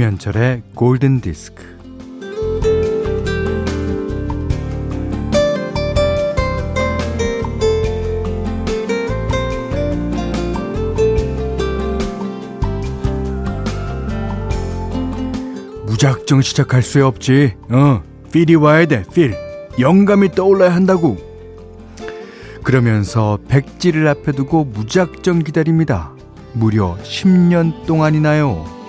김현철의 골든 디스크. 무작정 시작할 수 없지. 어, 필이 와야 돼, 필. 영감이 떠올라야 한다고. 그러면서 백지를 앞에 두고 무작정 기다립니다. 무려 10년 동안이나요.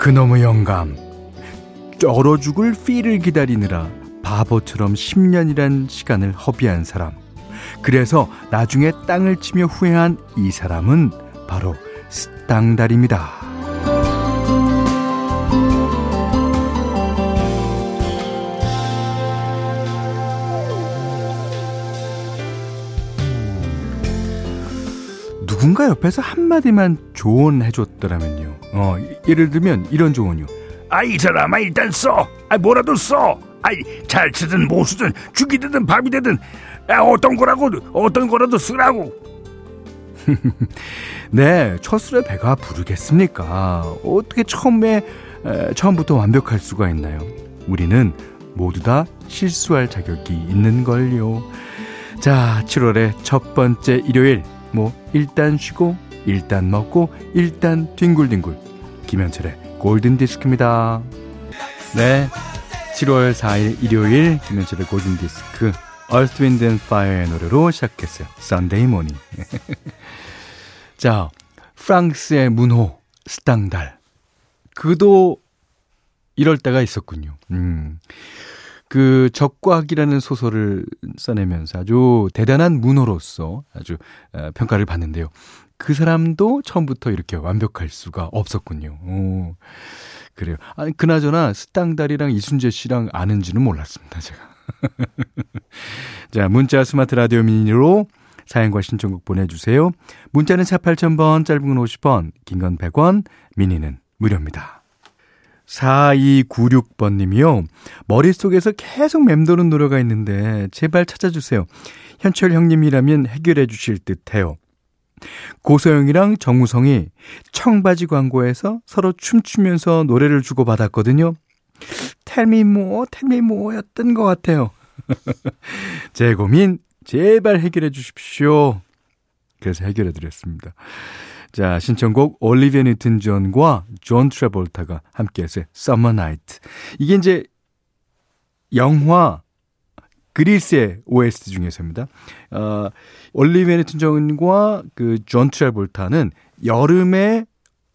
그놈의 영감. 쩔어 죽을 필을 기다리느라 바보처럼 10년이란 시간을 허비한 사람. 그래서 나중에 땅을 치며 후회한 이 사람은 바로 스땅달입니다. 누군가 옆에서 한마디만 조언해줬더라면요. 어, 예를 들면 이런 조언이요. 아, 이 사람아, 일단 써! 아, 뭐라도 써! 아이, 잘 쓰든 못 쓰든, 죽이 되든 밥이 되든, 아, 어떤 거라고, 어떤 거라도 쓰라고! 네, 첫술에 배가 부르겠습니까? 어떻게 처음에, 에, 처음부터 완벽할 수가 있나요? 우리는 모두 다 실수할 자격이 있는 걸요. 자, 7월의 첫 번째 일요일. 뭐 일단 쉬고 일단 먹고 일단 뒹굴뒹굴 김현철의 골든 디스크입니다. 네. 7월 4일 일요일 김현철의 골든 디스크 Earth, Wind and Fire의 노래로 시작했어요. Sunday Morning. 자, 프랑스의 문호 스탕달. 그도 이럴 때가 있었군요. 음. 그 적과학이라는 소설을 써내면서 아주 대단한 문호로서 아주 평가를 받는데요. 그 사람도 처음부터 이렇게 완벽할 수가 없었군요. 오, 그래요. 아니, 그나저나 스땅달이랑 이순재 씨랑 아는지는 몰랐습니다, 제가. 자, 문자 스마트 라디오 미니로 사연과 신청곡 보내주세요. 문자는 4 8000번, 짧은 건 50원, 긴 건 100원, 미니는 무료입니다. 4296번 님이요. 머릿속에서 계속 맴도는 노래가 있는데 제발 찾아주세요. 현철 형님이라면 해결해 주실 듯 해요. 고소영이랑 정우성이 청바지 광고에서 서로 춤추면서 노래를 주고받았거든요. 텔미 모, 텔미 모였던 것 같아요. 제 고민 제발 해결해 주십시오. 그래서 해결해 드렸습니다. 자, 신청곡 올리비아 뉴튼 존과 존 트래볼타가 함께 했어요. Summer Night. 이게 이제 영화 그리스의 OST 중에서입니다. 어, 올리비아 뉴튼 존과 그존 트래볼타는 여름에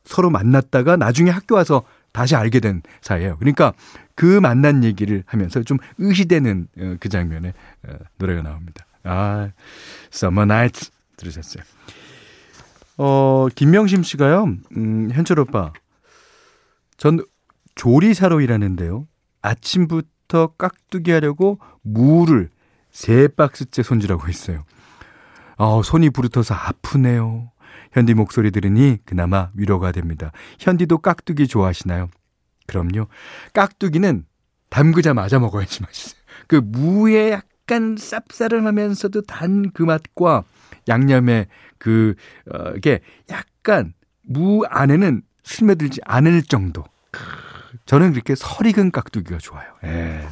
서로 만났다가 나중에 학교 와서 다시 알게 된 사이예요. 그러니까 그 만난 얘기를 하면서 좀 으스대는 어, 그 장면에 어, 노래가 나옵니다. 아, Summer Night 들으셨어요. 어, 김명심 씨가요, 음, 현철 오빠. 전 조리사로 일하는데요. 아침부터 깍두기 하려고 무를 세 박스째 손질하고 있어요. 어, 손이 부르터서 아프네요. 현디 목소리 들으니 그나마 위로가 됩니다. 현디도 깍두기 좋아하시나요? 그럼요. 깍두기는 담그자마자 먹어야지 맛있어요. 그 무에 약간 쌉싸름하면서도 단 그 맛과 양념의 그, 어, 이게 약간 무 안에는 스며들지 않을 정도. 저는 그렇게 설익은 깍두기가 좋아요. 예.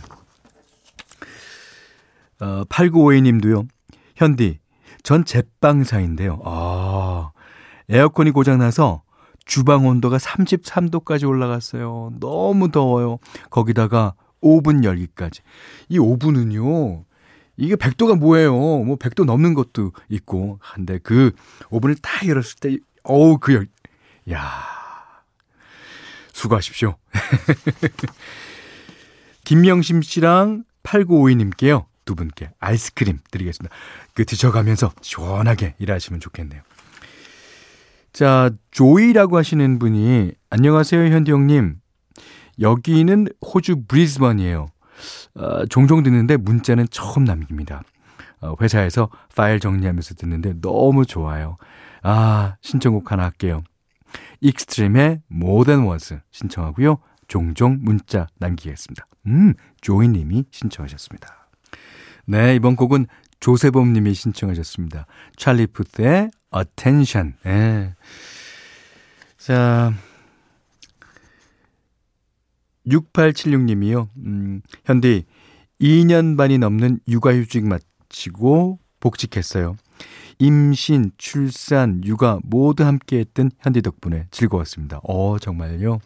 어, 8952 님도요. 현디, 전 제빵사인데요. 아, 에어컨이 고장나서 주방 온도가 33도까지 올라갔어요. 너무 더워요. 거기다가 오븐 열기까지. 이 오븐은요, 이게 100도가 뭐예요? 뭐 100도 넘는 것도 있고 한데 그 오븐을 다 열었을 때 어우 그 열. 야. 수고하십시오. 김명심 씨랑 8952님께요. 두 분께 아이스크림 드리겠습니다. 그 드셔가면서 시원하게 일하시면 좋겠네요. 자, 조이라고 하시는 분이 안녕하세요, 현디 형님. 여기는 호주 브리즈번이에요. 어, 종종 듣는데 문자는 처음 남깁니다. 어, 회사에서 파일 정리하면서 듣는데 너무 좋아요. 아, 신청곡 하나 할게요. 익스트림의 Than Words 신청하고요. 종종 문자 남기겠습니다. 음, 조이 님이 신청하셨습니다. 네, 이번 곡은 조세범 님이 신청하셨습니다. 찰리 푸스의 attention. 예. 자, 6876님이요. 음, 현디, 2년 반이 넘는 육아휴직 마치고 복직했어요. 임신, 출산, 육아 모두 함께 했던 현디 덕분에 즐거웠습니다. 어, 정말요?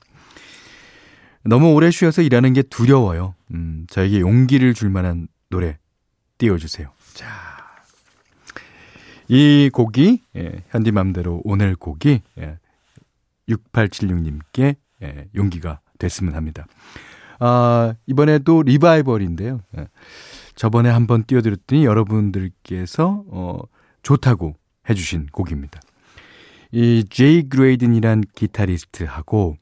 너무 오래 쉬어서 일하는 게 두려워요. 음, 저에게 용기를 줄 만한 노래 띄워주세요. 자. 이 곡이, 예, 현디 맘대로 오늘 곡이, 예, 6876님께 예, 용기가 됐으면 합니다. 아, 이번에도 리바이벌인데요. 예, 저번에 한번 띄워드렸더니 여러분들께서, 어, 좋다고 해주신 곡입니다. 이 제이 그레이든이란 기타리스트하고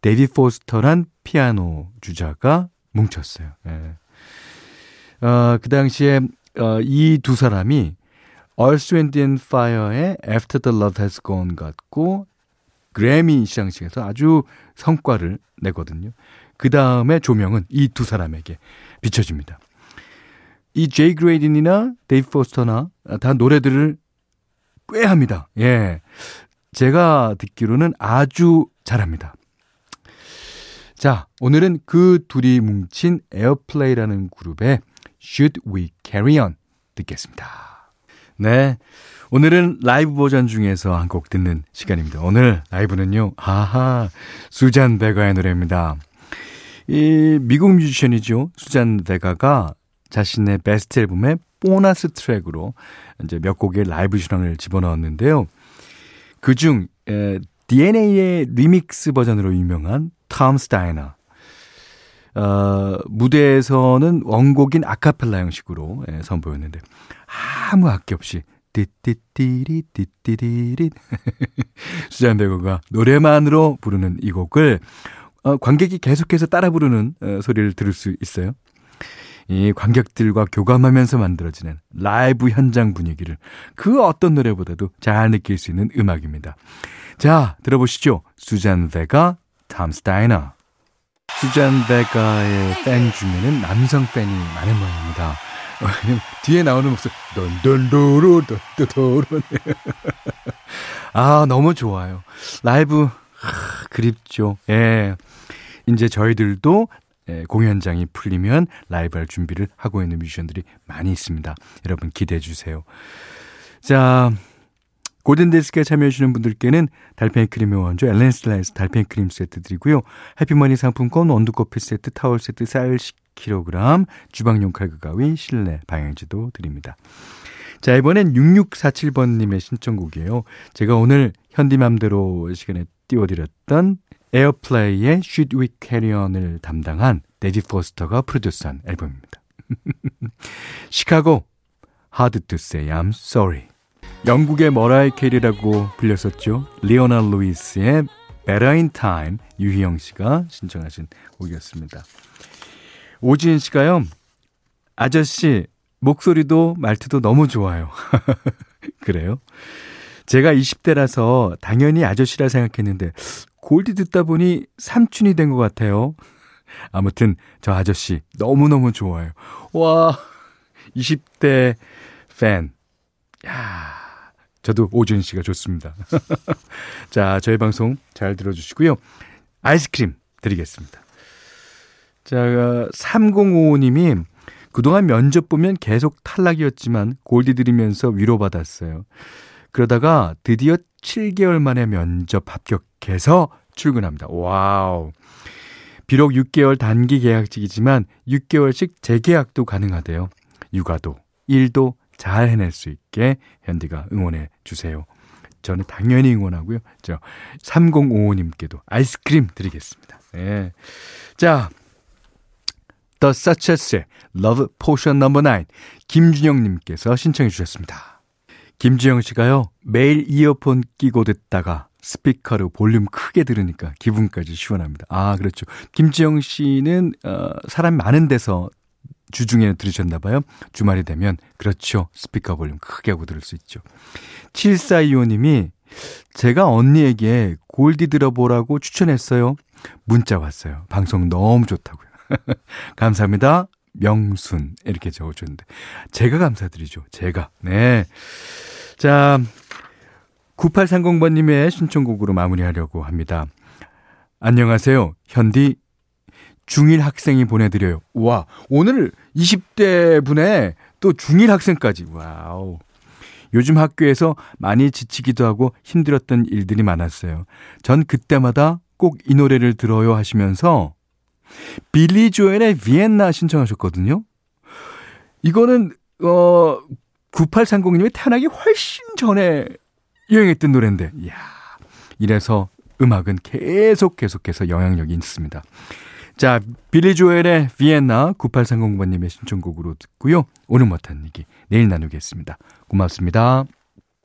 데비 포스터란 피아노 주자가 뭉쳤어요. 예. 어, 그 당시에 어, 이 두 사람이 Earth, Wind and Fire의 After the Love Has Gone 갖고 그래미 시상식에서 아주 성과를 내거든요. 그 다음에 조명은 이 두 사람에게 비춰집니다. 이 제이 그레이든이나 데이빗 포스터나 다 노래들을 꽤 합니다. 예. 제가 듣기로는 아주 잘합니다. 자, 오늘은 그 둘이 뭉친 에어플레이라는 그룹의 Should We Carry On 듣겠습니다. 네. 오늘은 라이브 버전 중에서 한 곡 듣는 시간입니다. 오늘 라이브는요, 아하, 수잔 베가의 노래입니다. 이 미국 뮤지션이죠. 수잔 베가가 자신의 베스트 앨범에 보너스 트랙으로 이제 몇 곡의 라이브 실황을 집어넣었는데요. 그중 DNA의 리믹스 버전으로 유명한 Tom's Diner. 어, 무대에서는 원곡인 아카펠라 형식으로 예, 선보였는데 아무 악기 없이 띠띠띠리 띠띠리리 수잔 베거가 노래만으로 부르는 이 곡을 어, 관객이 계속해서 따라 부르는 어, 소리를 들을 수 있어요. 이 관객들과 교감하면서 만들어지는 라이브 현장 분위기를 그 어떤 노래보다도 잘 느낄 수 있는 음악입니다. 자, 들어보시죠. 수잔 베가, Tom's Diner. 수잔 베가의 팬 중에는 남성 팬이 많은 모양입니다. 뒤에 나오는 목소리, 던던도로, 던던도로. 아, 너무 좋아요. 라이브, 하, 그립죠. 예. 이제 저희들도 예, 공연장이 풀리면 라이브 할 준비를 하고 있는 뮤지션들이 많이 있습니다. 여러분 기대해 주세요. 자, 골든디스크에 참여해주시는 분들께는 달팽이 크림의 원조 엘렌실라에서 달팽이 크림 세트 드리고요. 해피머니 상품권 원두커피 세트, 타월 세트, 쌀 10kg, 주방용 칼과 가위, 실내 방향제도 드립니다. 자, 이번엔 6647번님의 신청곡이에요. 제가 오늘 현디맘대로 시간에 띄워드렸던 에어플레이의 Should We Carry On을 담당한 데이빗 포스터가 프로듀스한 앨범입니다. 시카고 Hard to Say I'm Sorry 영국의 머라이 캐리라고 불렸었죠. 리오나 루이스의 in Time 유희영 씨가 신청하신 곡이었습니다. 오지은 씨가요. 아저씨 목소리도 말투도 너무 좋아요. 그래요? 제가 20대라서 당연히 아저씨라 생각했는데 골디 듣다 보니 삼촌이 된 것 같아요. 아무튼 저 아저씨 너무너무 좋아요. 와 20대 팬. 야 저도 오준 씨가 좋습니다. 자, 저희 방송 잘 들어주시고요. 아이스크림 드리겠습니다. 자, 3055님이 그동안 면접 보면 계속 탈락이었지만 골디 들으면서 위로받았어요. 그러다가 드디어 7개월 만에 면접 합격 해서 출근합니다. 와우. 비록 6개월 단기 계약직이지만 6개월씩 재계약도 가능하대요. 육아도, 일도 잘 해낼 수 있게 현디가 응원해 주세요. 저는 당연히 응원하고요. 저 3055님께도 아이스크림 드리겠습니다. 예. 자, The Suchess의 Love Potion No. 9 김준영님께서 신청해 주셨습니다. 김지영 씨가요, 매일 이어폰 끼고 듣다가 스피커로 볼륨 크게 들으니까 기분까지 시원합니다. 아, 그렇죠. 김지영 씨는, 어, 사람 많은 데서 주중에 들으셨나 봐요. 주말이 되면, 그렇죠. 스피커 볼륨 크게 하고 들을 수 있죠. 7425님이 제가 언니에게 골디 들어보라고 추천했어요. 문자 왔어요. 방송 너무 좋다고요. 감사합니다. 명순. 이렇게 적어줬는데. 제가 감사드리죠. 제가. 네. 자, 9830번님의 신청곡으로 마무리하려고 합니다. 안녕하세요. 현디 중1 학생이 보내드려요. 와, 오늘 20대 분의 또 중1 학생까지. 와우. 요즘 학교에서 많이 지치기도 하고 힘들었던 일들이 많았어요. 전 그때마다 꼭 이 노래를 들어요 하시면서 빌리 조엘의 비엔나 신청하셨거든요. 이거는 어 9830님이 태어나기 훨씬 전에 유행했던 노래인데. 이야. 이래서 음악은 계속 계속해서 영향력이 있습니다. 자, 빌리 조엘의 비엔나 9830번님의 신청곡으로 듣고요. 오늘 못한 얘기 내일 나누겠습니다. 고맙습니다.